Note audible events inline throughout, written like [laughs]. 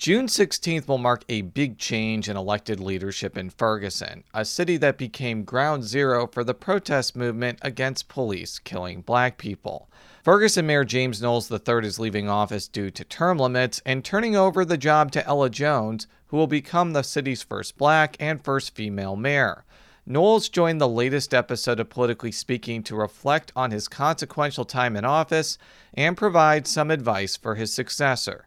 June 16th will mark a big change in elected leadership in Ferguson, a city that became ground zero for the protest movement against police killing black people. Ferguson Mayor James Knowles III is leaving office due to term limits and turning over the job to Ella Jones, who will become the city's first black and first female mayor. Knowles joined the latest episode of Politically Speaking to reflect on his consequential time in office and provide some advice for his successor.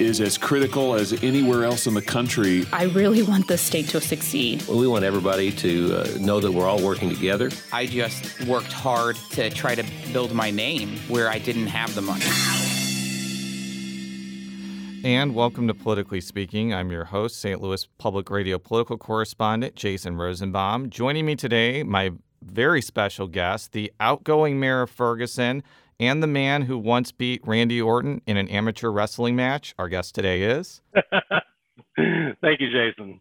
is as critical as anywhere else in the country. I really want the state to succeed. Well, we want everybody to uh, know that we're all working together. I just worked hard to try to build my name where I didn't have the money. And welcome to Politically Speaking. I'm your host, St. Louis Public Radio political correspondent Jason Rosenbaum. Joining me today, my very special guest, the outgoing mayor of Ferguson and the man who once beat Randy Orton in an amateur wrestling match. Our guest today is. [laughs] Thank you, Jason.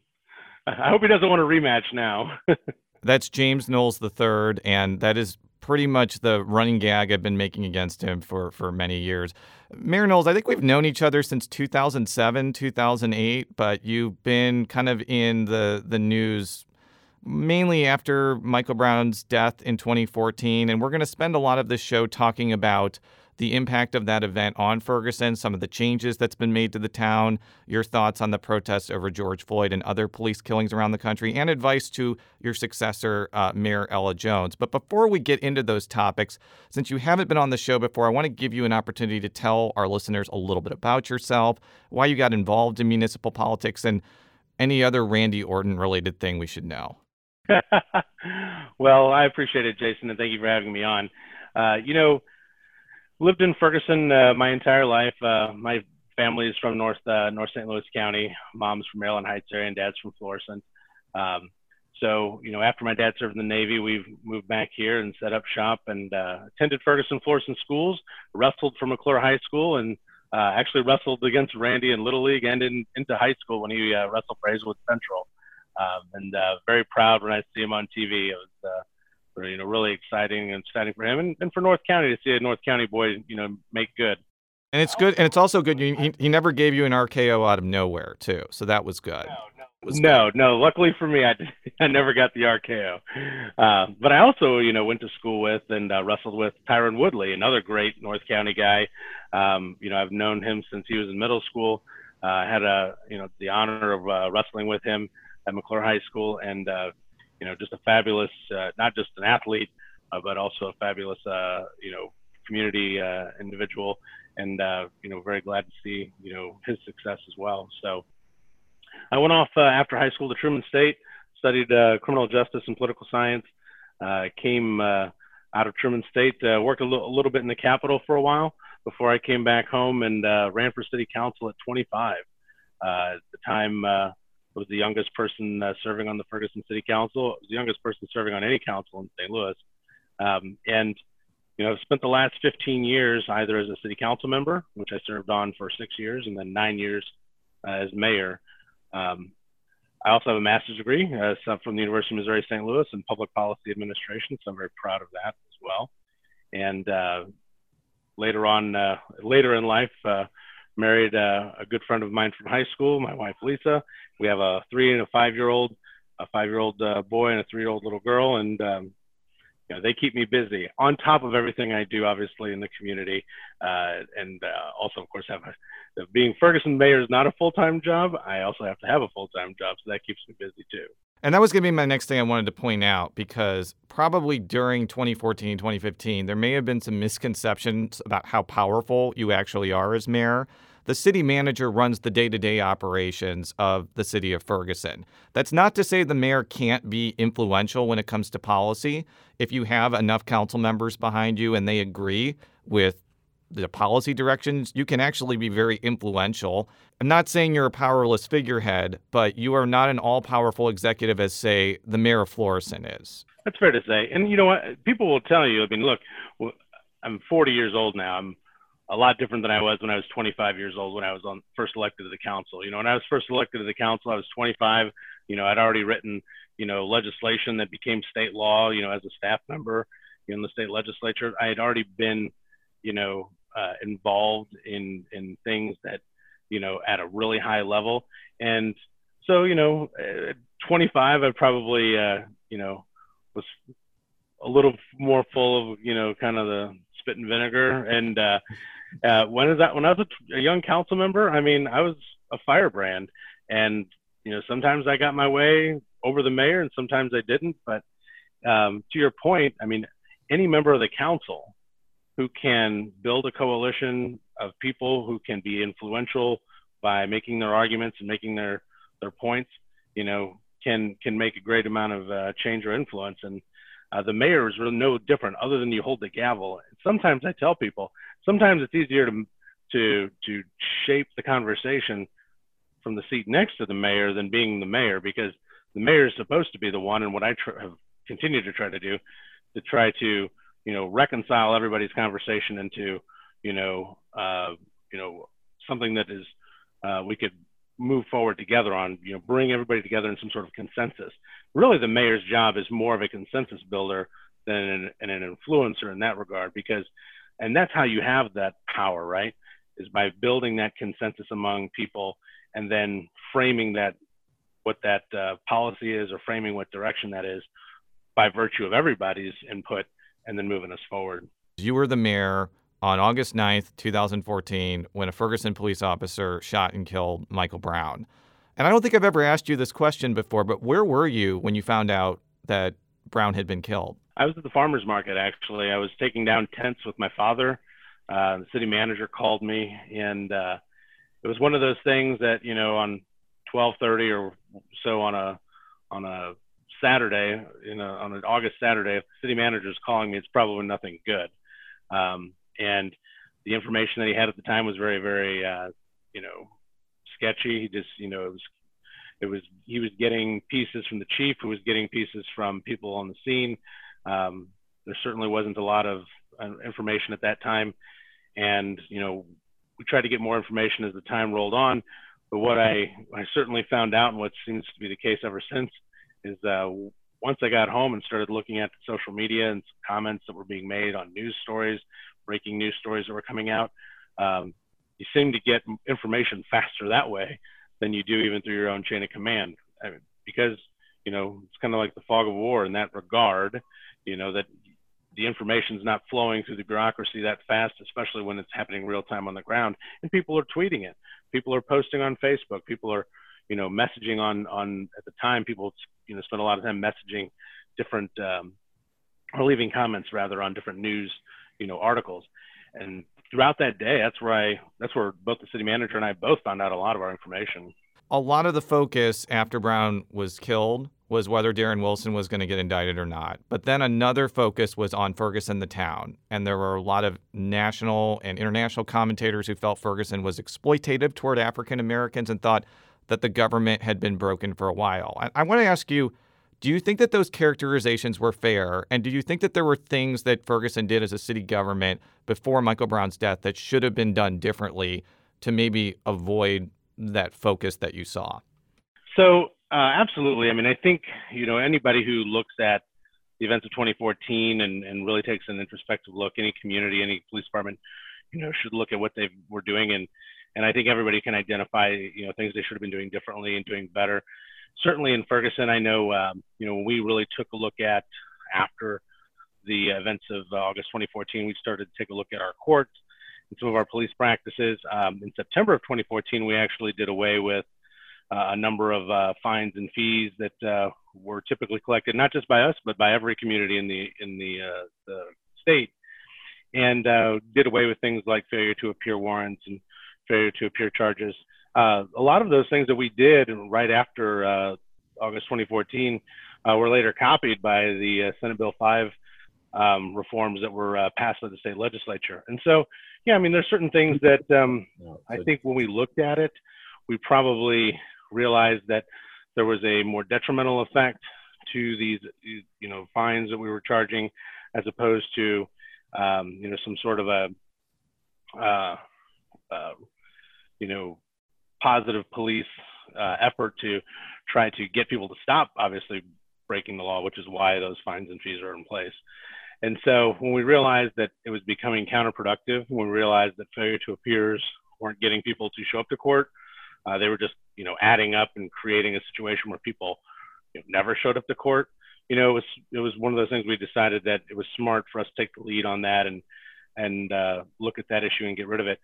I hope he doesn't want a rematch now. [laughs] That's James Knowles III, and that is pretty much the running gag I've been making against him for, for many years. Mayor Knowles, I think we've known each other since 2007, 2008, but you've been kind of in the, the news mainly after Michael Brown's death in 2014. And we're going to spend a lot of this show talking about the impact of that event on Ferguson, some of the changes that's been made to the town, your thoughts on the protests over George Floyd and other police killings around the country, and advice to your successor, uh, Mayor Ella Jones. But before we get into those topics, since you haven't been on the show before, I want to give you an opportunity to tell our listeners a little bit about yourself, why you got involved in municipal politics, and any other Randy Orton related thing we should know. [laughs] well, I appreciate it, Jason, and thank you for having me on. Uh, you know, lived in Ferguson uh, my entire life. Uh, my family is from North uh, North St. Louis County. Mom's from Maryland Heights area, and Dad's from Florissant. Um, so, you know, after my dad served in the Navy, we've moved back here and set up shop and uh, attended Ferguson Florissant schools, wrestled for McCluer High School, and uh, actually wrestled against Randy in Little League and in, into high school when he wrestled for Hazelwood Central um, and uh, very proud when I see him on TV. It was uh, you know really exciting and exciting for him and, and for North County to see a North County boy you know make good. And it's good, and it's also good. he, he never gave you an RKO out of nowhere too, so that was good. No, no. Was no, good. no. Luckily for me, I, [laughs] I never got the RKO. Uh, but I also, you know, went to school with and uh, wrestled with Tyron Woodley, another great North County guy. Um, you know, I've known him since he was in middle school. Uh, I had a, you know, the honor of uh, wrestling with him at McCluer High School, and uh, you know, just a fabulous, uh, not just an athlete, uh, but also a fabulous, you know, community individual, and you know, very glad to see you know his success as well. So, I went off after high school to Truman State, studied criminal justice and political science. Came out of Truman State, uh, worked a, l- a little bit in the Capitol for a while before I came back home and uh, ran for city council at 25. Uh, at the time, was the youngest person uh, serving on the Ferguson City Council. the youngest person serving on any council in St. Louis. Um, and, you know, I've spent the last 15 years either as a city council member, which I served on for six years, and then nine years uh, as mayor. Um, I also have a master's degree uh, from the University of Missouri St. Louis in public policy administration, so I'm very proud of that as well. And uh, later on, uh, later in life, uh, married uh, a good friend of mine from high school, my wife Lisa. We have a three and a five year old, a five year old uh, boy and a three year old little girl, and um, you know, they keep me busy on top of everything I do, obviously in the community, uh, and uh, also of course have a. Being Ferguson mayor is not a full time job. I also have to have a full time job, so that keeps me busy too. And that was going to be my next thing I wanted to point out because probably during 2014, 2015, there may have been some misconceptions about how powerful you actually are as mayor the city manager runs the day to day operations of the city of Ferguson. That's not to say the mayor can't be influential when it comes to policy. If you have enough council members behind you and they agree with the policy directions, you can actually be very influential. I'm not saying you're a powerless figurehead, but you are not an all powerful executive as, say, the mayor of Florissant is. That's fair to say. And you know what? People will tell you, I mean, look, I'm 40 years old now. I'm a lot different than I was when I was 25 years old when I was on first elected to the council. You know, when I was first elected to the council, I was 25. You know, I'd already written, you know, legislation that became state law. You know, as a staff member in the state legislature, I had already been, you know, uh, involved in in things that, you know, at a really high level. And so, you know, at 25, I probably, uh, you know, was a little more full of, you know, kind of the spit and vinegar and uh, uh, when is that? When I was a, a young council member, I mean, I was a firebrand, and you know, sometimes I got my way over the mayor, and sometimes I didn't. But um, to your point, I mean, any member of the council who can build a coalition of people who can be influential by making their arguments and making their their points, you know, can can make a great amount of uh, change or influence. And uh, the mayor is really no different, other than you hold the gavel. Sometimes I tell people, sometimes it's easier to to to shape the conversation from the seat next to the mayor than being the mayor because the mayor is supposed to be the one and what I tr- have continued to try to do to try to you know reconcile everybody's conversation into you know uh, you know something that is uh, we could move forward together on you know bring everybody together in some sort of consensus. Really the mayor's job is more of a consensus builder than an, an influencer in that regard because and that's how you have that power right is by building that consensus among people and then framing that what that uh, policy is or framing what direction that is by virtue of everybody's input and then moving us forward you were the mayor on August 9th, 2014, when a Ferguson police officer shot and killed Michael Brown. And I don't think I've ever asked you this question before, but where were you when you found out that Brown had been killed? I was at the farmer's market, actually. I was taking down tents with my father. Uh, the city manager called me, and uh, it was one of those things that, you know, on 1230 or so on a on a Saturday, you know, on an August Saturday, if the city manager is calling me, it's probably nothing good. Um, and the information that he had at the time was very, very, uh, you know, sketchy. He just, you know, it was it was he was getting pieces from the chief, who was getting pieces from people on the scene. Um, there certainly wasn't a lot of uh, information at that time, and you know we tried to get more information as the time rolled on. But what I I certainly found out, and what seems to be the case ever since, is uh, once I got home and started looking at social media and comments that were being made on news stories, breaking news stories that were coming out, um, you seem to get information faster that way than you do even through your own chain of command. I mean, because you know it's kind of like the fog of war in that regard. You know that the information is not flowing through the bureaucracy that fast, especially when it's happening real time on the ground. And people are tweeting it. People are posting on Facebook. People are, you know, messaging on on at the time. People, you know, spend a lot of time messaging different um, or leaving comments rather on different news, you know, articles. And throughout that day, that's where I that's where both the city manager and I both found out a lot of our information. A lot of the focus after Brown was killed was whether Darren Wilson was going to get indicted or not. But then another focus was on Ferguson, the town. And there were a lot of national and international commentators who felt Ferguson was exploitative toward African Americans and thought that the government had been broken for a while. I, I want to ask you do you think that those characterizations were fair? And do you think that there were things that Ferguson did as a city government before Michael Brown's death that should have been done differently to maybe avoid that focus that you saw? So, uh, absolutely. I mean, I think, you know, anybody who looks at the events of 2014 and, and really takes an introspective look, any community, any police department, you know, should look at what they were doing. And, and I think everybody can identify, you know, things they should have been doing differently and doing better certainly in Ferguson, I know um, you know we really took a look at after the events of uh, August 2014, we started to take a look at our courts and some of our police practices. Um, in September of 2014, we actually did away with a number of uh, fines and fees that uh, were typically collected not just by us but by every community in the in the, uh, the state, and uh, did away with things like failure to appear warrants and failure to appear charges uh, a lot of those things that we did right after uh, August 2014 uh, were later copied by the uh, Senate Bill 5 um, reforms that were uh, passed by the state legislature. And so, Yeah, I mean, there's certain things that um, I think when we looked at it, we probably realized that there was a more detrimental effect to these, you know, fines that we were charging, as opposed to, um, you know, some sort of a, uh, uh, you know, positive police uh, effort to try to get people to stop, obviously breaking the law, which is why those fines and fees are in place. And so when we realized that it was becoming counterproductive, when we realized that failure to appears weren't getting people to show up to court, uh, they were just, you know, adding up and creating a situation where people you know, never showed up to court. You know, it was it was one of those things we decided that it was smart for us to take the lead on that and and uh, look at that issue and get rid of it.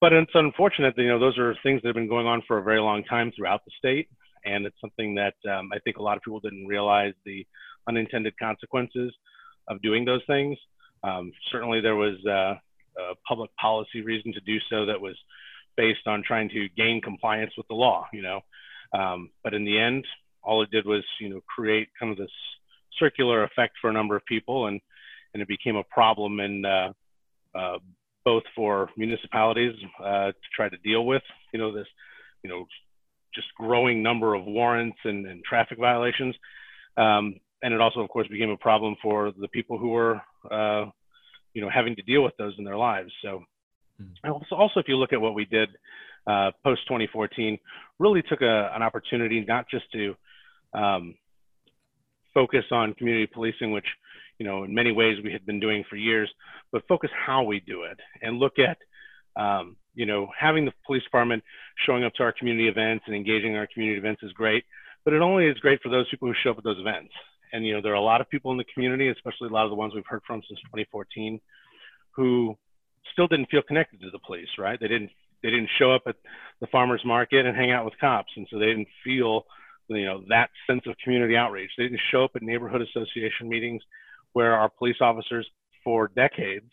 But it's unfortunate that you know those are things that have been going on for a very long time throughout the state, and it's something that um, I think a lot of people didn't realize the unintended consequences of doing those things. Um, certainly, there was uh, a public policy reason to do so that was based on trying to gain compliance with the law. You know, um, but in the end, all it did was you know create kind of this circular effect for a number of people, and and it became a problem in uh, uh, both for municipalities uh, to try to deal with. You know, this you know just growing number of warrants and, and traffic violations. Um, and it also, of course, became a problem for the people who were, uh, you know, having to deal with those in their lives. So, mm-hmm. also, also, if you look at what we did uh, post 2014, really took a, an opportunity not just to um, focus on community policing, which, you know, in many ways we had been doing for years, but focus how we do it and look at, um, you know, having the police department showing up to our community events and engaging in our community events is great, but it only is great for those people who show up at those events. And you know, there are a lot of people in the community, especially a lot of the ones we've heard from since 2014, who still didn't feel connected to the police. Right? They didn't. They didn't show up at the farmers market and hang out with cops, and so they didn't feel, you know, that sense of community outreach. They didn't show up at neighborhood association meetings, where our police officers for decades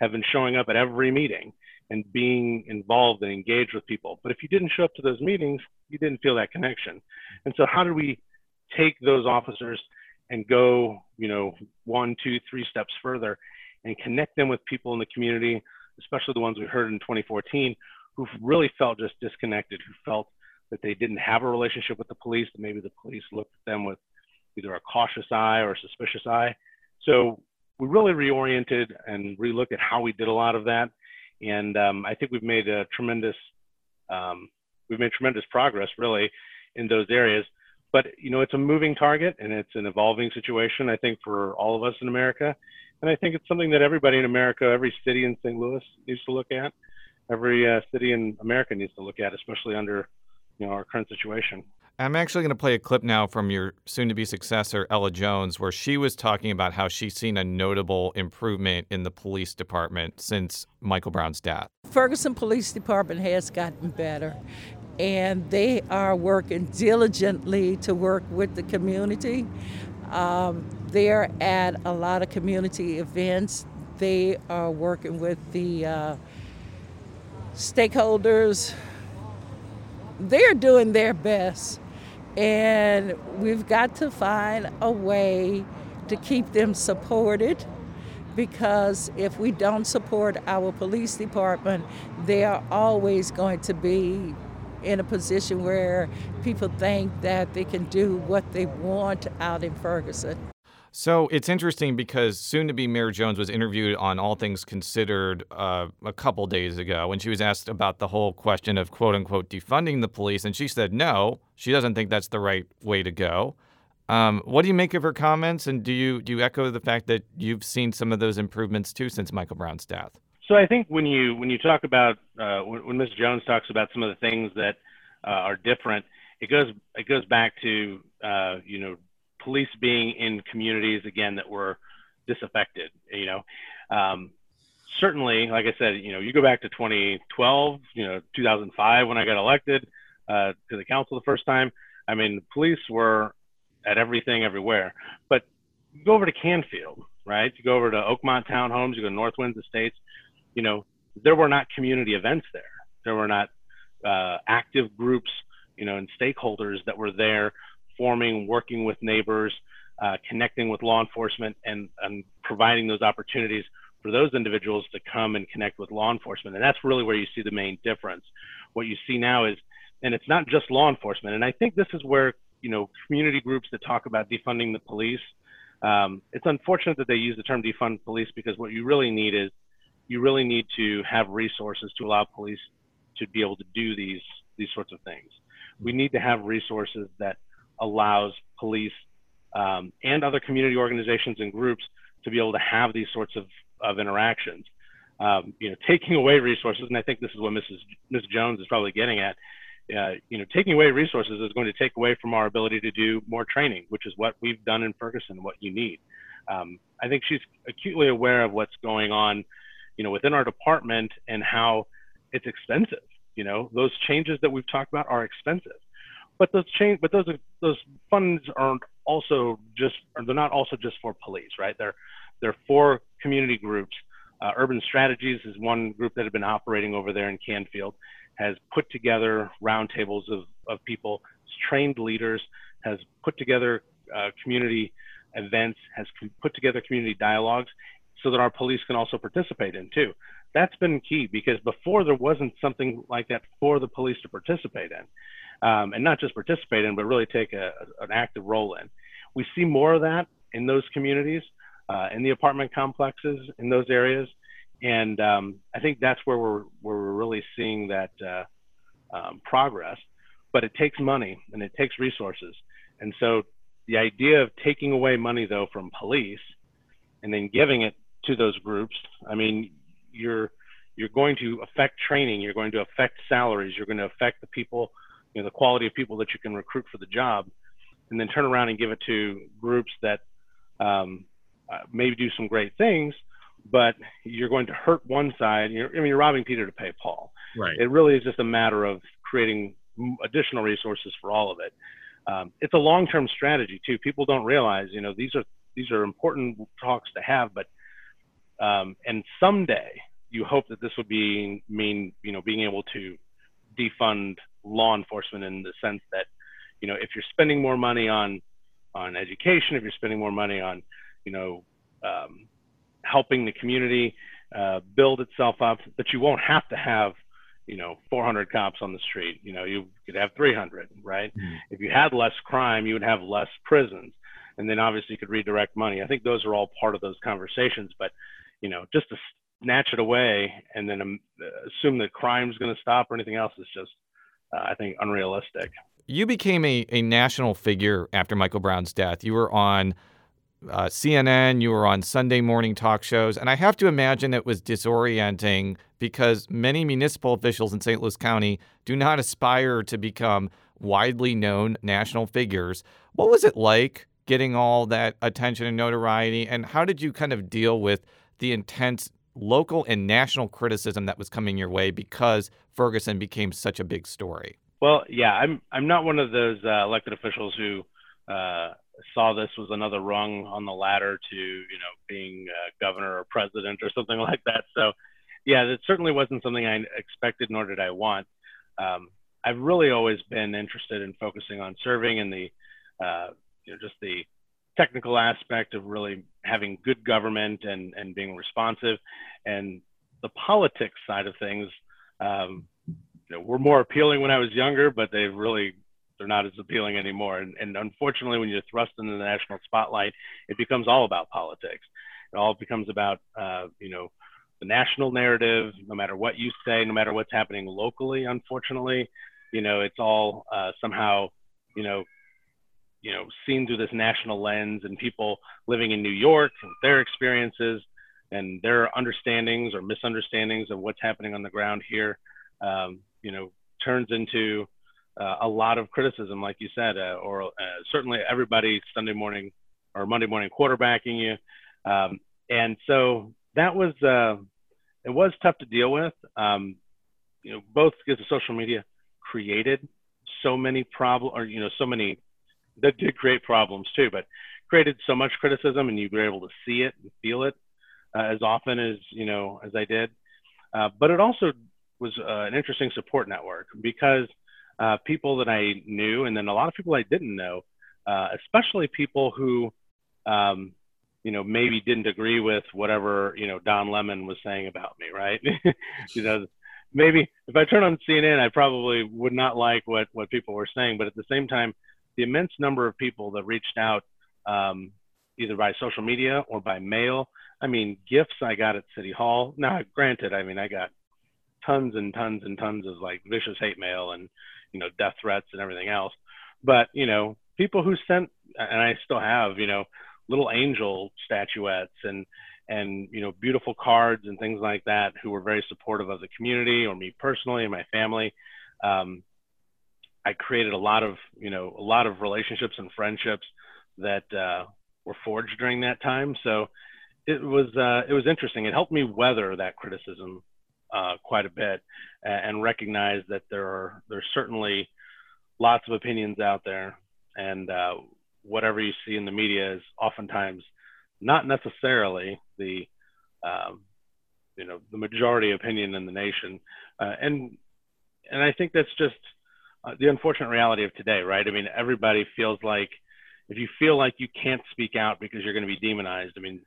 have been showing up at every meeting and being involved and engaged with people. But if you didn't show up to those meetings, you didn't feel that connection. And so, how do we take those officers and go, you know, one, two, three steps further and connect them with people in the community, especially the ones we heard in 2014, who really felt just disconnected, who felt that they didn't have a relationship with the police, that maybe the police looked at them with either a cautious eye or a suspicious eye. So we really reoriented and relooked at how we did a lot of that. And um, I think we've made a tremendous, um, we've made tremendous progress really in those areas but you know it's a moving target and it's an evolving situation i think for all of us in america. And i think it's something that everybody in america every city in st louis needs to look at. Every uh, city in america needs to look at especially under you know our current situation. I'm actually going to play a clip now from your soon to be successor, Ella Jones, where she was talking about how she's seen a notable improvement in the police department since Michael Brown's death. Ferguson Police Department has gotten better and they are working diligently to work with the community. Um, they're at a lot of community events. They are working with the uh, stakeholders. They're doing their best, and we've got to find a way to keep them supported because if we don't support our police department, they are always going to be in a position where people think that they can do what they want out in Ferguson. So it's interesting because soon to be Mayor Jones was interviewed on All Things Considered uh, a couple days ago when she was asked about the whole question of quote unquote defunding the police. And she said no, she doesn't think that's the right way to go. Um, what do you make of her comments? And do you, do you echo the fact that you've seen some of those improvements too since Michael Brown's death? So I think when you when you talk about uh, when, when Ms. Jones talks about some of the things that uh, are different, it goes it goes back to uh, you know police being in communities again that were disaffected. You know, um, certainly, like I said, you know, you go back to 2012, you know, 2005 when I got elected uh, to the council the first time. I mean, police were at everything everywhere. But you go over to Canfield, right? You go over to Oakmont Townhomes, you go to Northwinds Estates you know, there were not community events there. There were not uh, active groups, you know, and stakeholders that were there forming, working with neighbors, uh, connecting with law enforcement, and, and providing those opportunities for those individuals to come and connect with law enforcement. And that's really where you see the main difference. What you see now is, and it's not just law enforcement. And I think this is where, you know, community groups that talk about defunding the police, um, it's unfortunate that they use the term defund police because what you really need is you really need to have resources to allow police to be able to do these these sorts of things. We need to have resources that allows police um, and other community organizations and groups to be able to have these sorts of, of interactions. Um, you know, taking away resources, and I think this is what Mrs. Ms. Jones is probably getting at. Uh, you know, taking away resources is going to take away from our ability to do more training, which is what we've done in Ferguson, what you need. Um, I think she's acutely aware of what's going on, you know, within our department and how it's expensive. You know, those changes that we've talked about are expensive, but those change, but those those funds aren't also just, they're not also just for police, right? They're they're for community groups. Uh, Urban Strategies is one group that had been operating over there in Canfield, has put together roundtables of of people, trained leaders, has put together uh, community events, has put together community dialogues, so that our police can also participate in too that's been key because before there wasn't something like that for the police to participate in, um, and not just participate in, but really take a, an active role in. We see more of that in those communities, uh, in the apartment complexes, in those areas, and um, I think that's where we're where we're really seeing that uh, um, progress. But it takes money and it takes resources, and so the idea of taking away money though from police and then giving it to those groups, I mean, you're you're going to affect training, you're going to affect salaries, you're going to affect the people, you know, the quality of people that you can recruit for the job, and then turn around and give it to groups that um, uh, maybe do some great things, but you're going to hurt one side. You're, I mean, you're robbing Peter to pay Paul. Right. It really is just a matter of creating additional resources for all of it. Um, it's a long-term strategy too. People don't realize, you know, these are these are important talks to have, but um, and someday you hope that this would be mean, you know, being able to defund law enforcement in the sense that, you know, if you're spending more money on on education, if you're spending more money on, you know, um, helping the community uh, build itself up, that you won't have to have, you know, 400 cops on the street. You know, you could have 300, right? Mm-hmm. If you had less crime, you would have less prisons, and then obviously you could redirect money. I think those are all part of those conversations, but you know, just to snatch it away and then um, assume that crime's going to stop or anything else is just, uh, I think, unrealistic. You became a, a national figure after Michael Brown's death. You were on uh, CNN, you were on Sunday morning talk shows, and I have to imagine it was disorienting because many municipal officials in St. Louis County do not aspire to become widely known national figures. What was it like getting all that attention and notoriety, and how did you kind of deal with the intense local and national criticism that was coming your way because Ferguson became such a big story? Well, yeah, I'm I'm not one of those uh, elected officials who uh, saw this was another rung on the ladder to you know being uh, governor or president or something [laughs] like that. So, yeah, that certainly wasn't something I expected nor did I want. Um, I've really always been interested in focusing on serving and the uh, you know just the technical aspect of really having good government and, and being responsive. And the politics side of things um, you know, were more appealing when I was younger, but they've really they're not as appealing anymore. And, and unfortunately, when you're thrust into the national spotlight, it becomes all about politics. It all becomes about uh, you know the national narrative. No matter what you say, no matter what's happening locally, unfortunately, you know it's all uh, somehow you know you know seen through this national lens and people living in New York and their experiences and their understandings or misunderstandings of what's happening on the ground here um, you know turns into uh, a lot of criticism like you said uh, or uh, certainly everybody Sunday morning or Monday morning quarterbacking you. Um, and so that was uh, it was tough to deal with. Um, you know both because the social media created so many problem or you know so many that did create problems too, but created so much criticism, and you were able to see it and feel it uh, as often as you know as I did. Uh, but it also was uh, an interesting support network because uh, people that I knew, and then a lot of people I didn't know, uh, especially people who um, you know, maybe didn't agree with whatever, you know, Don Lemon was saying about me, right? [laughs] you know, maybe if I turn on CNN, I probably would not like what, what people were saying. But at the same time, the immense number of people that reached out, um, either by social media or by mail. I mean, gifts I got at City Hall. Now, granted, I mean, I got tons and tons and tons of like vicious hate mail and, you know, death threats and everything else. But, you know, people who sent, and I still have, you know, little angel statuettes and, and you know beautiful cards and things like that who were very supportive of the community or me personally and my family um, i created a lot of you know a lot of relationships and friendships that uh, were forged during that time. So it was uh, it was interesting. It helped me weather that criticism uh, quite a bit and recognize that there are there's certainly lots of opinions out there and uh, whatever you see in the media is oftentimes not necessarily the um, you know the majority opinion in the nation, uh, and and I think that's just uh, the unfortunate reality of today, right? I mean, everybody feels like if you feel like you can't speak out because you're going to be demonized, I mean,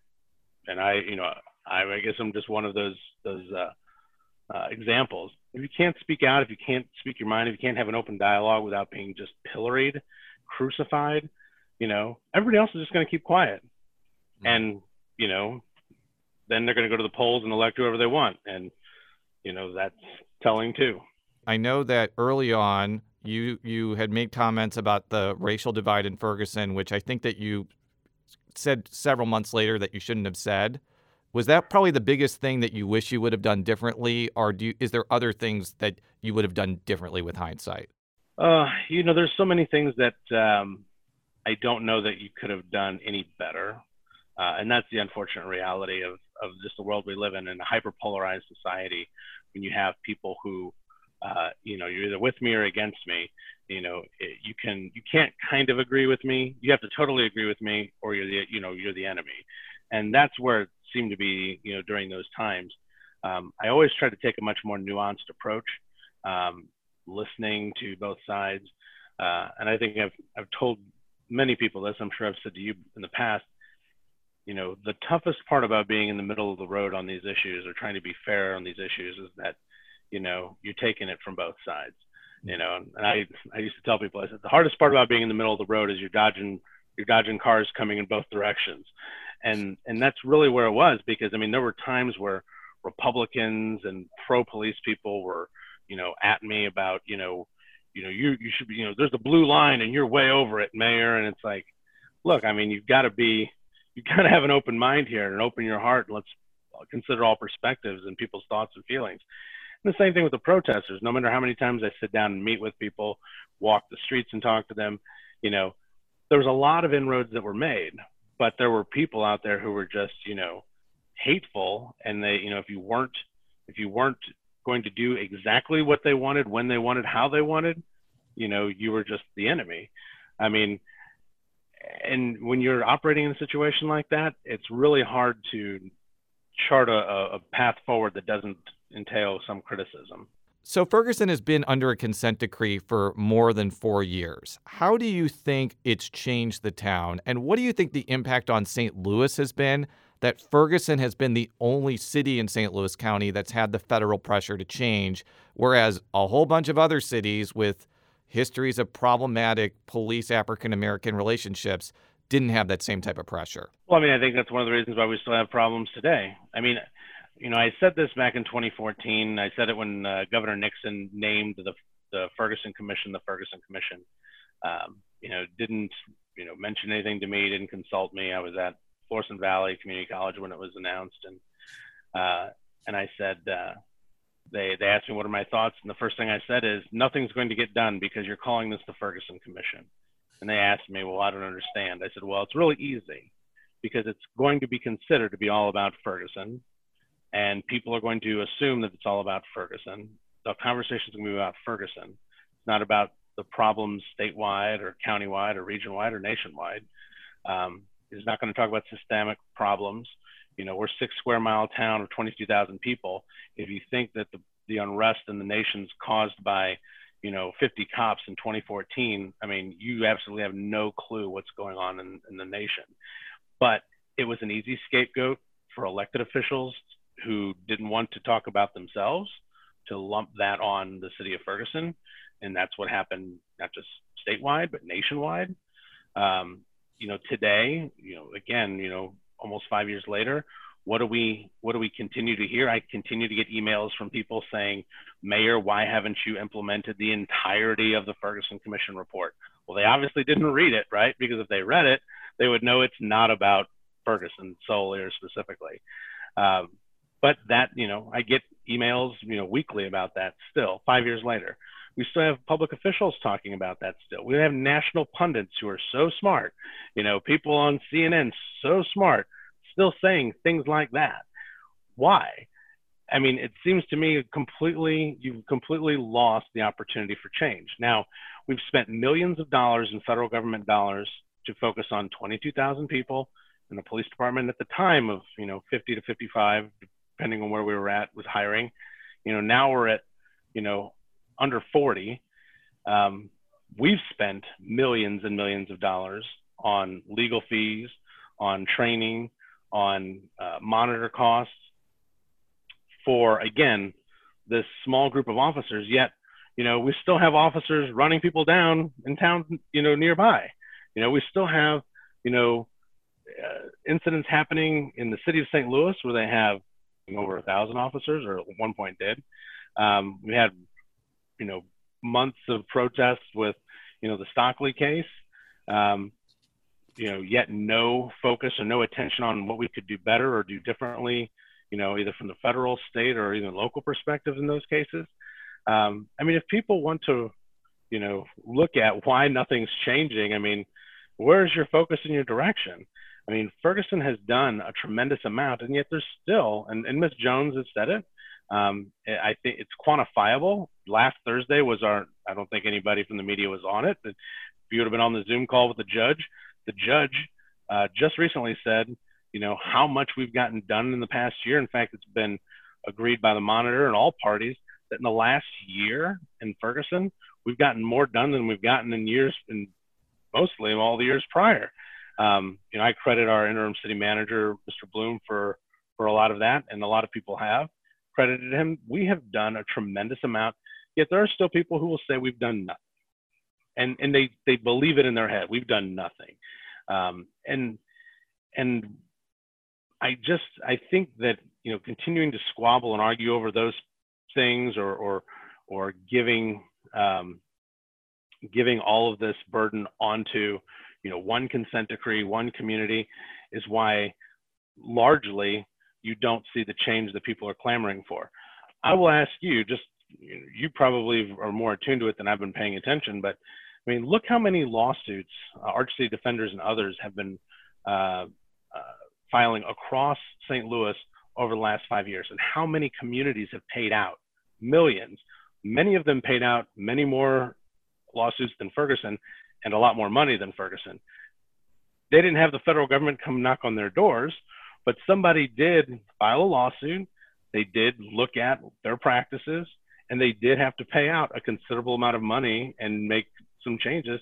and I, you know, I, I guess I'm just one of those those uh, uh, examples. If you can't speak out, if you can't speak your mind, if you can't have an open dialogue without being just pilloried, crucified, you know, everybody else is just going to keep quiet. Mm-hmm. And you know, then they're going to go to the polls and elect whoever they want. And, you know, that's telling too. I know that early on you you had made comments about the racial divide in Ferguson, which I think that you said several months later that you shouldn't have said. Was that probably the biggest thing that you wish you would have done differently, or do you, is there other things that you would have done differently with hindsight? Uh, you know, there's so many things that um, I don't know that you could have done any better. Uh, and that's the unfortunate reality of, of just the world we live in in a hyper polarized society when you have people who uh, you know you're either with me or against me you know it, you can you can't kind of agree with me. You have to totally agree with me or you're the you know you're the enemy. And that's where it seemed to be you know during those times. Um, i always try to take a much more nuanced approach um, listening to both sides. Uh, and i think I've, I've told many people this. I'm sure i've said to you in the past you know, the toughest part about being in the middle of the road on these issues or trying to be fair on these issues is that, you know, you're taking it from both sides. You mm. know, and I I used to tell people I said the hardest part about being in the middle of the road is you're dodging you're dodging cars coming in both directions. And and that's really where it was because I mean there were times where Republicans and pro police people were, you know, at me about, you know, you know, you you should be, you know, there's a blue line and you're way over it, mayor. And it's like, look, I mean, you've got to be you have got to have an open mind here and open your heart. And let's consider all perspectives and people's thoughts and feelings. The same thing with the protesters. No matter how many times I sit down and meet with people, walk the streets and talk to them, you know, there was a lot of inroads that were made, but there were people out there who were just, you know, hateful. And they, you know, if you weren't, if you weren't going to do exactly what they wanted, when they wanted, how they wanted, you know, you were just the enemy. I mean, and when you're operating in a situation like that, it's really hard to chart a, a path forward that doesn't entail some criticism. So, Ferguson has been under a consent decree for more than four years. How do you think it's changed the town? And what do you think the impact on St. Louis has been that Ferguson has been the only city in St. Louis County that's had the federal pressure to change, whereas a whole bunch of other cities with histories of problematic police African American relationships didn't have that same type of pressure. Well, I mean, I think that's one of the reasons why we still have problems today. I mean, you know, I said this back in 2014. I said it when uh, Governor Nixon named the the Ferguson Commission the Ferguson Commission. Um, you know, didn't you know mention anything to me, didn't consult me. I was at Florissant Valley Community College when it was announced, and uh, and I said, uh, they they asked me what are my thoughts, and the first thing I said is nothing's going to get done because you're calling this the Ferguson Commission. And they asked me, well, I don't understand. I said, well, it's really easy because it's going to be considered to be all about Ferguson, and people are going to assume that it's all about Ferguson. The conversation is going to be about Ferguson. It's not about the problems statewide or countywide or region-wide or nationwide. Um, it's not going to talk about systemic problems you know, we're six square mile town of 22,000 people. If you think that the, the unrest in the nation's caused by, you know, 50 cops in 2014, I mean, you absolutely have no clue what's going on in, in the nation. But it was an easy scapegoat for elected officials who didn't want to talk about themselves to lump that on the city of Ferguson. And that's what happened, not just statewide, but nationwide. Um, you know, today, you know, again, you know, almost five years later, what do we what do we continue to hear? I continue to get emails from people saying, Mayor, why haven't you implemented the entirety of the Ferguson Commission report? Well, they obviously didn't read it, right? Because if they read it, they would know it's not about Ferguson solely or specifically. Um, but that, you know, I get emails, you know, weekly about that still, five years later. We still have public officials talking about that still. We have national pundits who are so smart, you know, people on CNN so smart, still saying things like that. Why? I mean, it seems to me completely, you've completely lost the opportunity for change. Now, we've spent millions of dollars in federal government dollars to focus on 22,000 people in the police department at the time of, you know, 50 to 55, depending on where we were at, was hiring. You know, now we're at, you know, under 40. Um, we've spent millions and millions of dollars on legal fees, on training, on uh, monitor costs for, again, this small group of officers. Yet, you know, we still have officers running people down in town, you know, nearby. You know, we still have, you know, uh, incidents happening in the city of St. Louis where they have over a thousand officers, or at one point did. Um, we had, you know, months of protests with, you know, the Stockley case. Um, you know, yet no focus or no attention on what we could do better or do differently. You know, either from the federal, state, or even local perspective in those cases. Um, I mean, if people want to, you know, look at why nothing's changing, I mean, where's your focus and your direction? I mean, Ferguson has done a tremendous amount, and yet there's still, and, and Ms. Jones has said it. Um, I think it's quantifiable. Last Thursday was our, I don't think anybody from the media was on it, but if you would have been on the Zoom call with the judge, the judge uh, just recently said, you know, how much we've gotten done in the past year. In fact, it's been agreed by the monitor and all parties that in the last year in Ferguson, we've gotten more done than we've gotten in years, in mostly all the years prior. Um, you know, I credit our interim city manager, Mr. Blume, for for a lot of that, and a lot of people have credited him. We have done a tremendous amount, yet there are still people who will say we've done nothing, and and they they believe it in their head. We've done nothing, um, and and I just I think that you know continuing to squabble and argue over those things or or or giving um, giving all of this burden onto you know, one consent decree, one community is why largely you don't see the change that people are clamoring for. I will ask you, just you probably are more attuned to it than I've been paying attention, but I mean, look how many lawsuits uh, Arch City Defenders and others have been uh, uh, filing across St. Louis over the last five years, and how many communities have paid out millions. Many of them paid out many more lawsuits than Ferguson, and a lot more money than Ferguson. They didn't have the federal government come knock on their doors, but somebody did file a lawsuit. They did look at their practices and they did have to pay out a considerable amount of money and make some changes.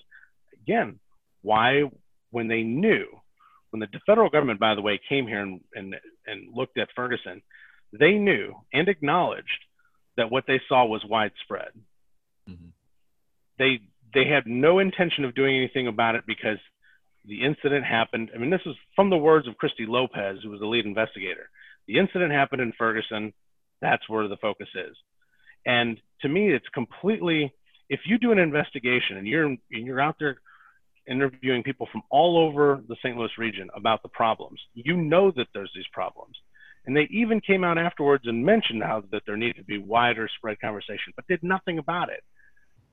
Again, why, when they knew, when the federal government, by the way, came here and, and, and looked at Ferguson, they knew and acknowledged that what they saw was widespread. Mm-hmm. They they had no intention of doing anything about it because the incident happened. I mean, this is from the words of Christy Lopez, who was the lead investigator. The incident happened in Ferguson. That's where the focus is. And to me, it's completely. If you do an investigation and you're and you're out there interviewing people from all over the St. Louis region about the problems, you know that there's these problems. And they even came out afterwards and mentioned how that there needed to be wider spread conversation, but did nothing about it.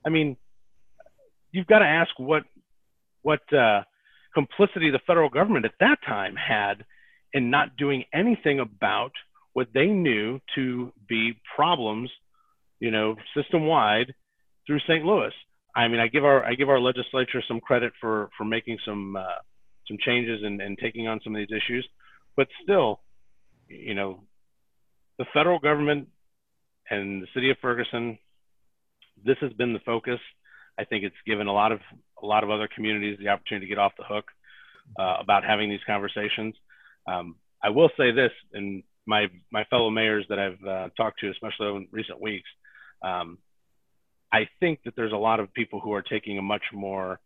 I mean, you've got to ask what what uh, complicity the federal government at that time had in not doing anything about what they knew to be problems, you know, system wide through St. Louis. I mean, I give our I give our legislature some credit for for making some uh, some changes and, and taking on some of these issues, but still, you know, the federal government and the city of Ferguson, this has been the focus I think it's given a lot of a lot of other communities the opportunity to get off the hook uh, about having these conversations. Um, I will say this, and my my fellow mayors that I've uh, talked to, especially in recent weeks, um, I think that there's a lot of people who are taking a much more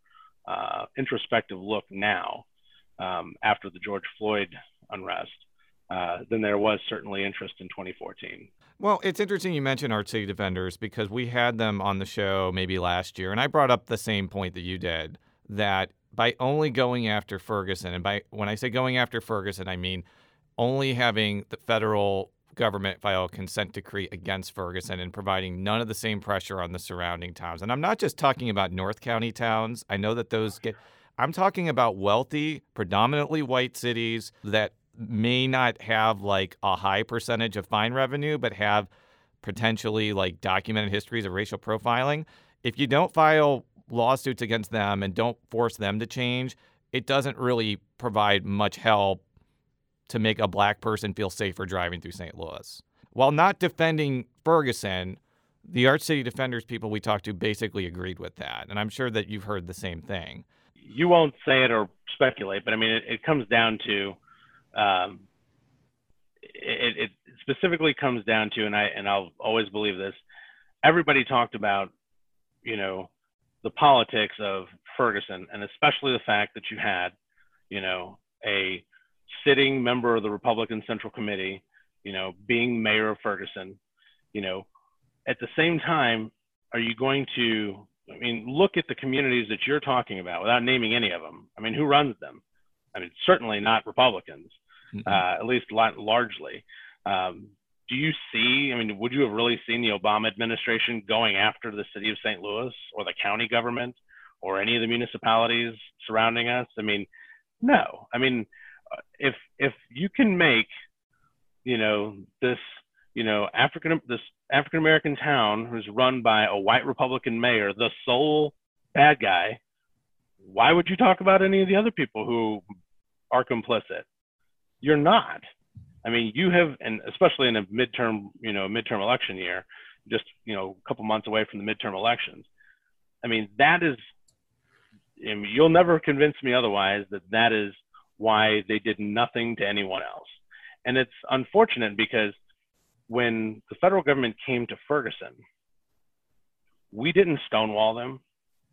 uh, introspective look now um, after the George Floyd unrest uh, than there was certainly interest in 2014. Well, it's interesting you mentioned ArchCity Defenders because we had them on the show maybe last year, and I brought up the same point that you did that by only going after Ferguson, and by when I say going after Ferguson, I mean only having the federal government file a consent decree against Ferguson and providing none of the same pressure on the surrounding towns. And I'm not just talking about North County towns. I know that those get. I'm talking about wealthy, predominantly white cities that may not have like a high percentage of fine revenue, but have potentially like documented histories of racial profiling. If you don't file lawsuits against them and don't force them to change, it doesn't really provide much help to make a black person feel safer driving through St. Louis. While not defending Ferguson, the ArchCity Defenders people we talked to basically agreed with that. And I'm sure that you've heard the same thing. You won't say it or speculate, but I mean, it, it comes down to um, it, it, specifically comes down to, and I and I'll always believe this. Everybody talked about, you know, the politics of Ferguson, and especially the fact that you had, you know, a sitting member of the Republican Central Committee, you know, being mayor of Ferguson, you know, at the same time, are you going to? I mean, look at the communities that you're talking about without naming any of them. I mean, who runs them? I mean, certainly not Republicans, mm-hmm. uh, at least largely. Um, do you see? I mean, would you have really seen the Obama administration going after the city of St. Louis or the county government or any of the municipalities surrounding us? I mean, no. I mean, uh, if if you can make, you know, this, you know, African this African American town who's run by a white Republican mayor, the sole bad guy, why would you talk about any of the other people who are complicit? You're not. I mean, you have, and especially in a midterm, you know, midterm election year, just you know, a couple months away from the midterm elections. I mean, that is, I mean, you'll never convince me otherwise that that is why they did nothing to anyone else. And it's unfortunate because when the federal government came to Ferguson, we didn't stonewall them,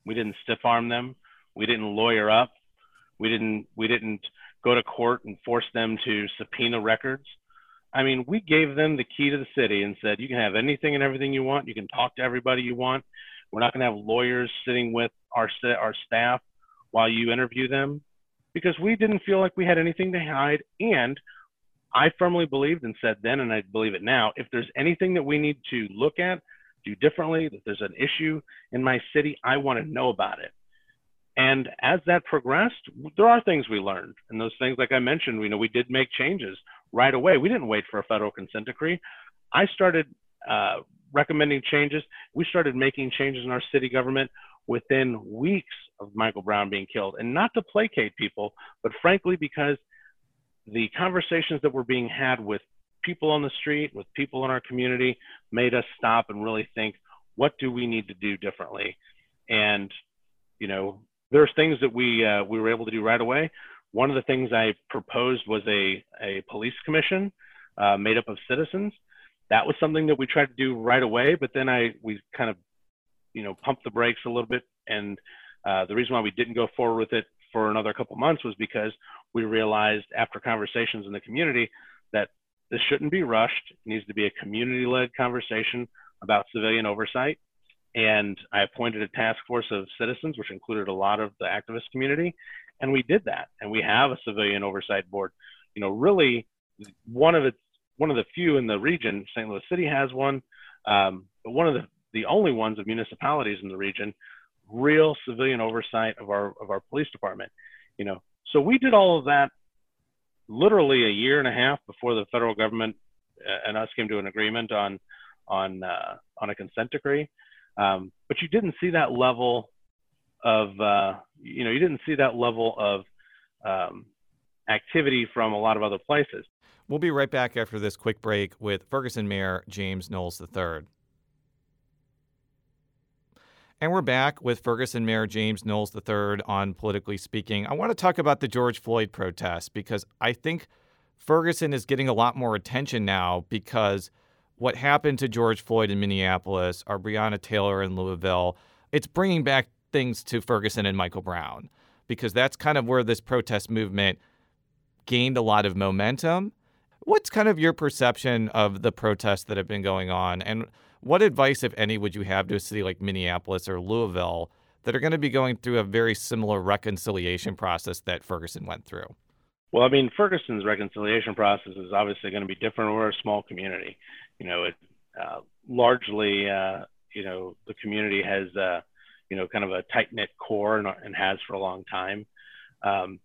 we didn't stiff arm them, we didn't lawyer up, we didn't we didn't go to court and force them to subpoena records. I mean, we gave them the key to the city and said, you can have anything and everything you want. You can talk to everybody you want. We're not going to have lawyers sitting with our our staff while you interview them because we didn't feel like we had anything to hide. And I firmly believed and said then, and I believe it now, if there's anything that we need to look at, do differently, if there's an issue in my city, I want to know about it. And as that progressed, there are things we learned. And those things, like I mentioned, you know, we did make changes right away. We didn't wait for a federal consent decree. I started uh, recommending changes. We started making changes in our city government within weeks of Michael Brown being killed. And not to placate people, but frankly, because the conversations that were being had with people on the street, with people in our community, made us stop and really think, what do we need to do differently? And, you know, there's things that we uh, we were able to do right away. One of the things I proposed was a a police commission uh, made up of citizens. That was something that we tried to do right away, but then I we kind of you know pumped the brakes a little bit, and uh, the reason why we didn't go forward with it for another couple months was because we realized after conversations in the community that this shouldn't be rushed. It needs to be a community-led conversation about civilian oversight and I appointed a task force of citizens, which included a lot of the activist community. And we did that. And we have a civilian oversight board. You know, really one of its one of the few in the region. St. Louis City has one, um, but one of the the only ones of municipalities in the region. Real civilian oversight of our of our police department. You know, so we did all of that literally a year and a half before the federal government uh, and us came to an agreement on on uh, on a consent decree. Um, but you didn't see that level of, uh, you know, you didn't see that level of um, activity from a lot of other places. We'll be right back after this quick break with Ferguson Mayor James Knowles III. And we're back with Ferguson Mayor James Knowles III on Politically Speaking. I want to talk about the George Floyd protests because I think Ferguson is getting a lot more attention now because what happened to George Floyd in Minneapolis or Breonna Taylor in Louisville, it's bringing back things to Ferguson and Michael Brown because that's kind of where this protest movement gained a lot of momentum. What's kind of your perception of the protests that have been going on? And what advice, if any, would you have to a city like Minneapolis or Louisville that are going to be going through a very similar reconciliation process that Ferguson went through? Well, I mean, Ferguson's reconciliation process is obviously going to be different. We're a small community. You know, it uh, largely, uh, you know, the community has, uh, you know, kind of a tight knit core and, and, has for a long time. Um,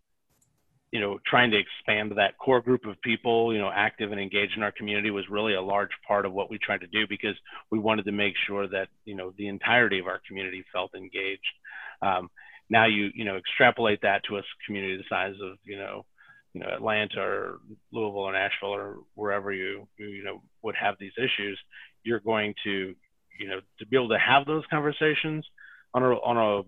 you know, trying to expand that core group of people, you know, active and engaged in our community was really a large part of what we tried to do because we wanted to make sure that, you know, the entirety of our community felt engaged. Um, now you, you know, extrapolate that to a community the size of, you know, you know, Atlanta or Louisville or Nashville or wherever you, you know, would have these issues, you're going to, you know, to be able to have those conversations on a, on a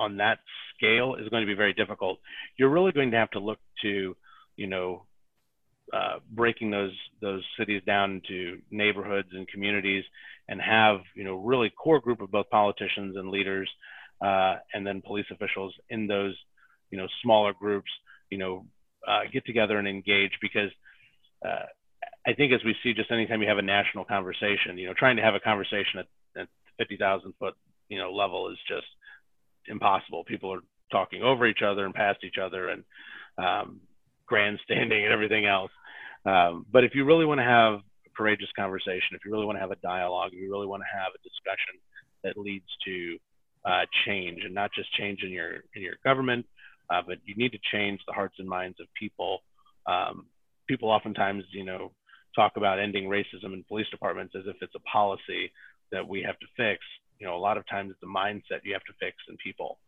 on that scale is going to be very difficult. You're really going to have to look to, you know, uh, breaking those those cities down into neighborhoods and communities, and have you know really core group of both politicians and leaders, uh, and then police officials in those you know smaller groups, you know, uh, get together and engage because. Uh, I think as we see, just anytime you have a national conversation, you know, trying to have a conversation at, at 50,000 foot, you know, level is just impossible. People are talking over each other and past each other and um, grandstanding and everything else. Um, but if you really want to have a courageous conversation, if you really want to have a dialogue, if you really want to have a discussion that leads to uh, change and not just change in your in your government, uh, but you need to change the hearts and minds of people. Um, people oftentimes, you know, talk about ending racism in police departments as if it's a policy that we have to fix. You know a lot of times it's a mindset you have to fix in people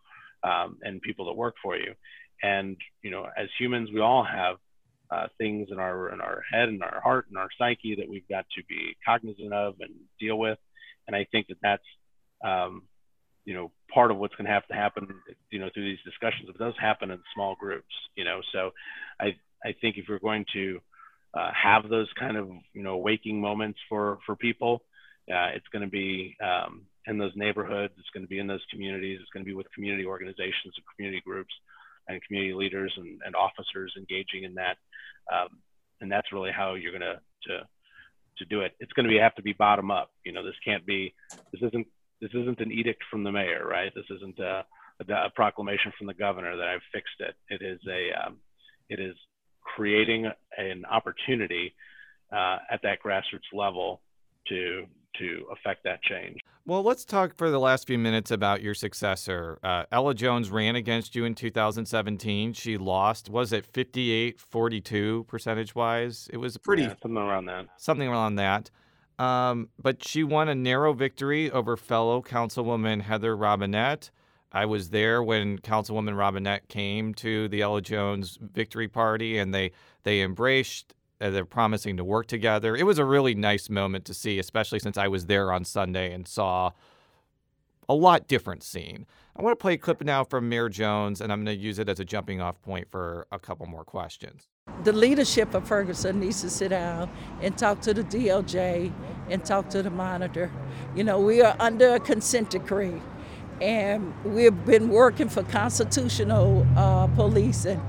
um, and people that work for you. And you know as humans we all have uh, things in our in our head and our heart and our psyche that we've got to be cognizant of and deal with. And i think that that's um, you know part of what's going to have to happen you know through these discussions it does happen in small groups you know so i i think if we're going to uh, have those kind of you know waking moments for for people uh, it's going to be um, in those neighborhoods. It's going to be in those communities. It's going to be with community organizations and community groups and community leaders and, and officers engaging in that. Um, and that's really how you're going to, to, to do it. It's going to be, have to be bottom up. You know, this can't be, this isn't, this isn't an edict from the mayor, right? This isn't a, a, a proclamation from the governor that I've fixed it. It is a, um, it is creating an opportunity uh, at that grassroots level to to affect that change. Well, let's talk for the last few minutes about your successor. Uh, Ella Jones ran against you in 2017. She lost, was it 58 42 percentage wise? It was pretty. Yeah, something around that. Something around that. Um, but she won a narrow victory over fellow Councilwoman Heather Robinette. I was there when Councilwoman Robinette came to the Ella Jones victory party, and they they embraced uh, they're promising to work together. It was a really nice moment to see, especially since I was there on Sunday and saw a lot different scene. I want to play a clip now from Mayor Jones, and I'm going to use it as a jumping off point for a couple more questions. The leadership of Ferguson needs to sit down and talk to the DOJ and talk to the monitor. You know, we are under a consent decree, and we've been working for constitutional uh, policing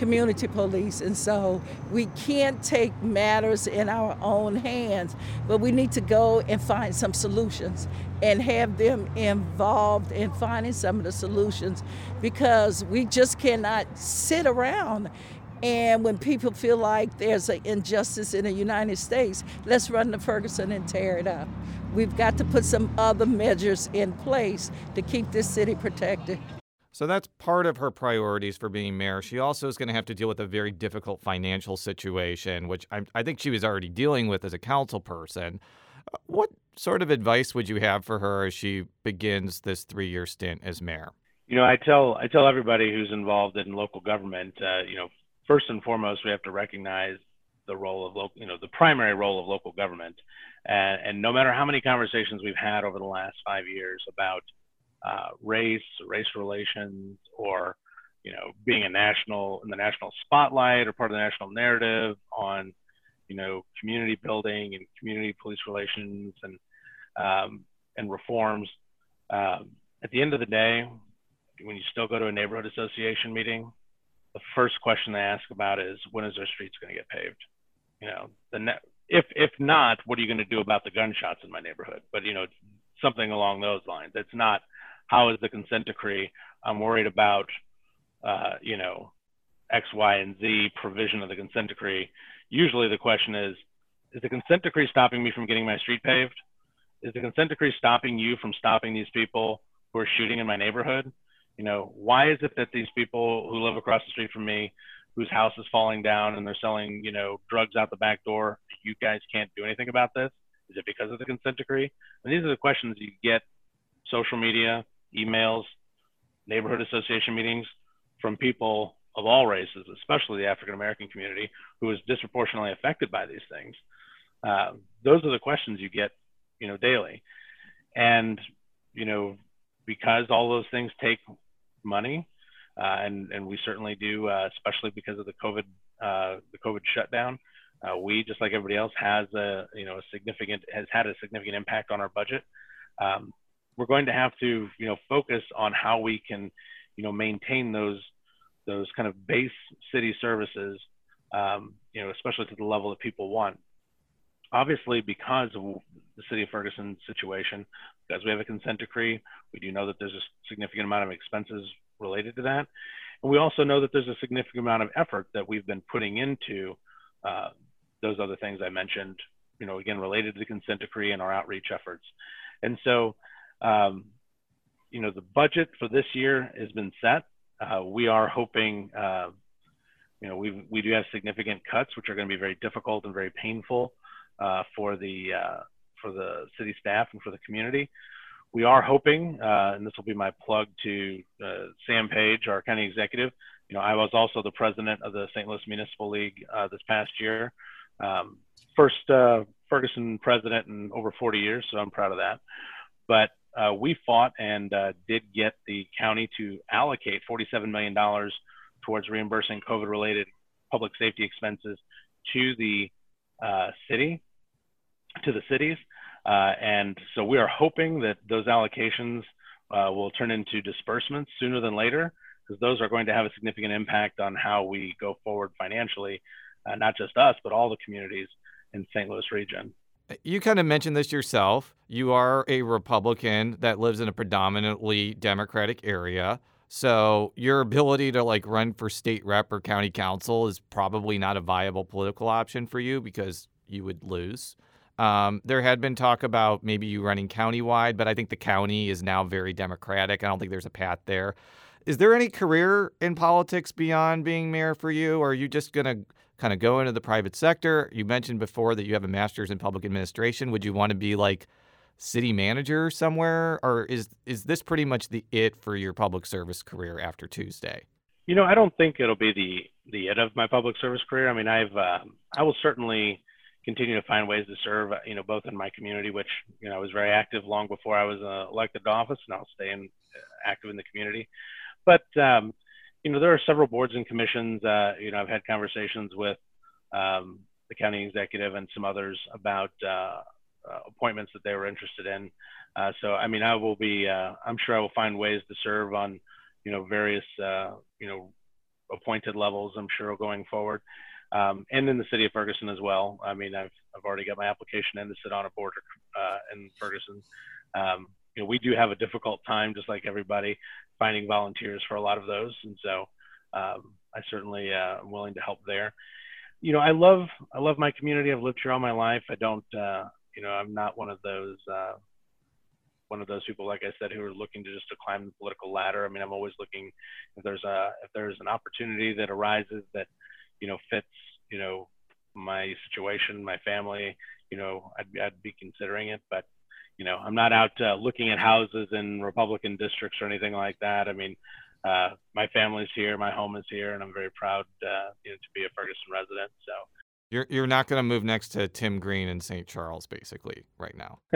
community police. And so we can't take matters in our own hands, but we need to go and find some solutions and have them involved in finding some of the solutions because we just cannot sit around and when people feel like there's an injustice in the United States, let's run to Ferguson and tear it up. We've got to put some other measures in place to keep this city protected. So that's part of her priorities for being mayor. She also is going to have to deal with a very difficult financial situation, which I, I think she was already dealing with as a council person. Uh, what sort of advice would you have for her as she begins this three-year stint as mayor? You know, I tell I tell everybody who's involved in local government, uh, you know, first and foremost, we have to recognize the role of local, you know, the primary role of local government. And, and no matter how many conversations we've had over the last five years about uh, race, race relations, or you know, being a national in the national spotlight or part of the national narrative on, you know, community building and community police relations and um, and reforms. Um, at the end of the day, when you still go to a neighborhood association meeting, the first question they ask about is when is their streets going to get paved? You know, the ne- if if not, what are you going to do about the gunshots in my neighborhood? But you know, something along those lines. It's not how is the consent decree. I'm worried about uh, you know X, Y, and Z provision of the consent decree. Usually, the question is, is the consent decree stopping me from getting my street paved? Is the consent decree stopping you from stopping these people who are shooting in my neighborhood? You know, why is it that these people who live across the street from me, whose house is falling down and they're selling, you know, drugs out the back door, you guys can't do anything about this? Is it because of the consent decree? And these are the questions you get social media, emails, neighborhood association meetings from people of all races, especially the African American community, who is disproportionately affected by these things. Uh, those are the questions you get, you know, daily. And, you know, because all those things take money, uh, and and we certainly do, uh, especially because of the COVID uh, the COVID shutdown. We, just like everybody else, has a you know a significant has had a significant impact on our budget. Um, we're going to have to you know focus on how we can you know maintain those those kind of base city services, um, you know, especially to the level that people want. Obviously, because of the city of Ferguson situation, because we have a consent decree, we do know that there's a significant amount of expenses related to that. And we also know that there's a significant amount of effort that we've been putting into uh, those other things I mentioned, you know, again, related to the consent decree and our outreach efforts. And so, um, you know, the budget for this year has been set. Uh, we are hoping, uh, you know, we we do have significant cuts, which are going to be very difficult and very painful uh, for the uh, for the city staff and for the community we are hoping, uh, and this will be my plug to uh, Sam Page, our county executive. You know, I was also the president of the St. Louis Municipal League uh, this past year. Um, first uh, Ferguson president in over 40 years, so I'm proud of that. But uh, we fought and uh, did get the county to allocate $47 million towards reimbursing COVID-related public safety expenses to the city, to the cities. Uh, and so we are hoping that those allocations uh, will turn into disbursements sooner than later, because those are going to have a significant impact on how we go forward financially, uh, not just us, but all the communities in St. Louis region. You kind of mentioned this yourself. You are a Republican that lives in a predominantly Democratic area. So your ability to like run for state rep or county council is probably not a viable political option for you because you would lose. Um, there had been talk about maybe you running countywide, but I think the county is now very democratic. I don't think there's a path there. Is there any career in politics beyond being mayor for you, or are you just going to kind of go into the private sector? You mentioned before that you have a master's in public administration. Would you want to be like city manager somewhere, or is is this pretty much the it for your public service career after Tuesday? You know, I don't think it'll be the the it of my public service career. I mean, I've uh, I will certainly continue to find ways to serve, you know, both in my community, which, you know, I was very active long before I was uh, elected to office, and I'll stay in, uh, active in the community. But, um, you know, there are several boards and commissions. Uh, you know, I've had conversations with um, the county executive and some others about uh, uh appointments that they were interested in. Uh, so, I mean, I will be, I'm sure I will find ways to serve on, you know, various, you know, appointed levels, I'm sure, going forward um, and in the city of Ferguson as well. I mean, I've, I've already got my application in to sit on a board uh, in Ferguson. Um, you know, we do have a difficult time, just like everybody, finding volunteers for a lot of those, and so um, I certainly uh, am willing to help there. You know, I love I love my community. I've lived here all my life. I don't, uh, you know, I'm not one of those uh, one of those people, like I said, who are looking to just to climb the political ladder. I mean, I'm always looking if there's a if there's an opportunity that arises that you know fits you know my situation, my family, you know I'd, I'd be considering it. But you know I'm not out uh, looking at houses in Republican districts or anything like that. I mean. Uh, my family's here, my home is here, and I'm very proud uh, you know, to be a Ferguson resident. So, you're you're not going to move next to Tim Green in St. Charles, basically, right now. [laughs]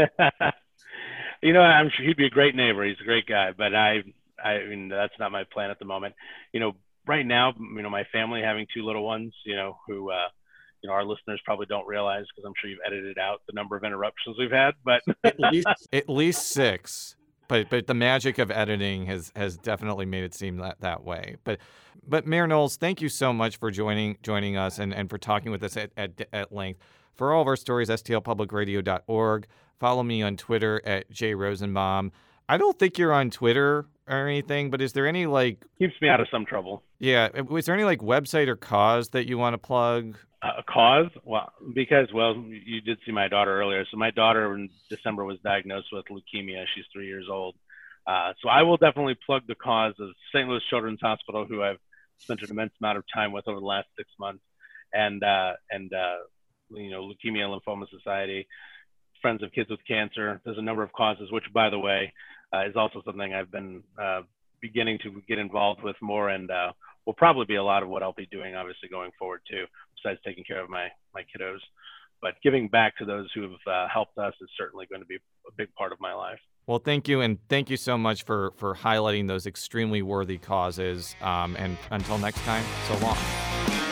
you know, I'm sure he'd be a great neighbor. He's a great guy, but I I mean, that's not my plan at the moment. You know, right now, you know, my family having two little ones, you know, who, uh, you know, our listeners probably don't realize because I'm sure you've edited out the number of interruptions we've had, but [laughs] at least [laughs] at least six. But but the magic of editing has has definitely made it seem that that way. But but Mayor Knowles, thank you so much for joining joining us and, and for talking with us at, at, at length. For all of our stories, stlpublicradio.org. Follow me on Twitter at jrosenbaum. I don't think you're on Twitter or anything, but is there any like keeps me out of some trouble? Yeah, is there any like website or cause that you want to plug? A uh, cause? Well, because well, you did see my daughter earlier. So my daughter in December was diagnosed with leukemia. She's three years old. Uh, so I will definitely plug the cause of St. Louis Children's Hospital, who I've spent an immense amount of time with over the last six months, and uh, and uh, you know Leukemia and Lymphoma Society, Friends of Kids with Cancer. There's a number of causes, which by the way uh, is also something I've been uh, beginning to get involved with more, and uh, will probably be a lot of what I'll be doing, obviously going forward too. Besides taking care of my my kiddos, but giving back to those who have uh, helped us is certainly going to be a big part of my life. Well, thank you, and thank you so much for for highlighting those extremely worthy causes. Um, and until next time, so long.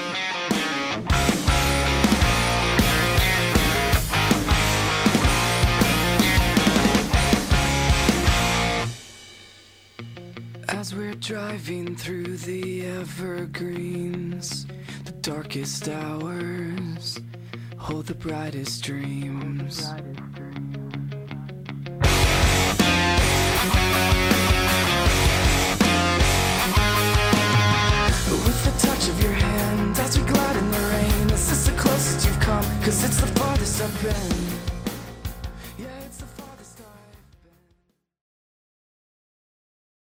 We're driving through the evergreens, the darkest hours hold the brightest dreams. With the touch of your hand as we glide in the rain, is this is the closest you've come, cause it's the farthest I've been.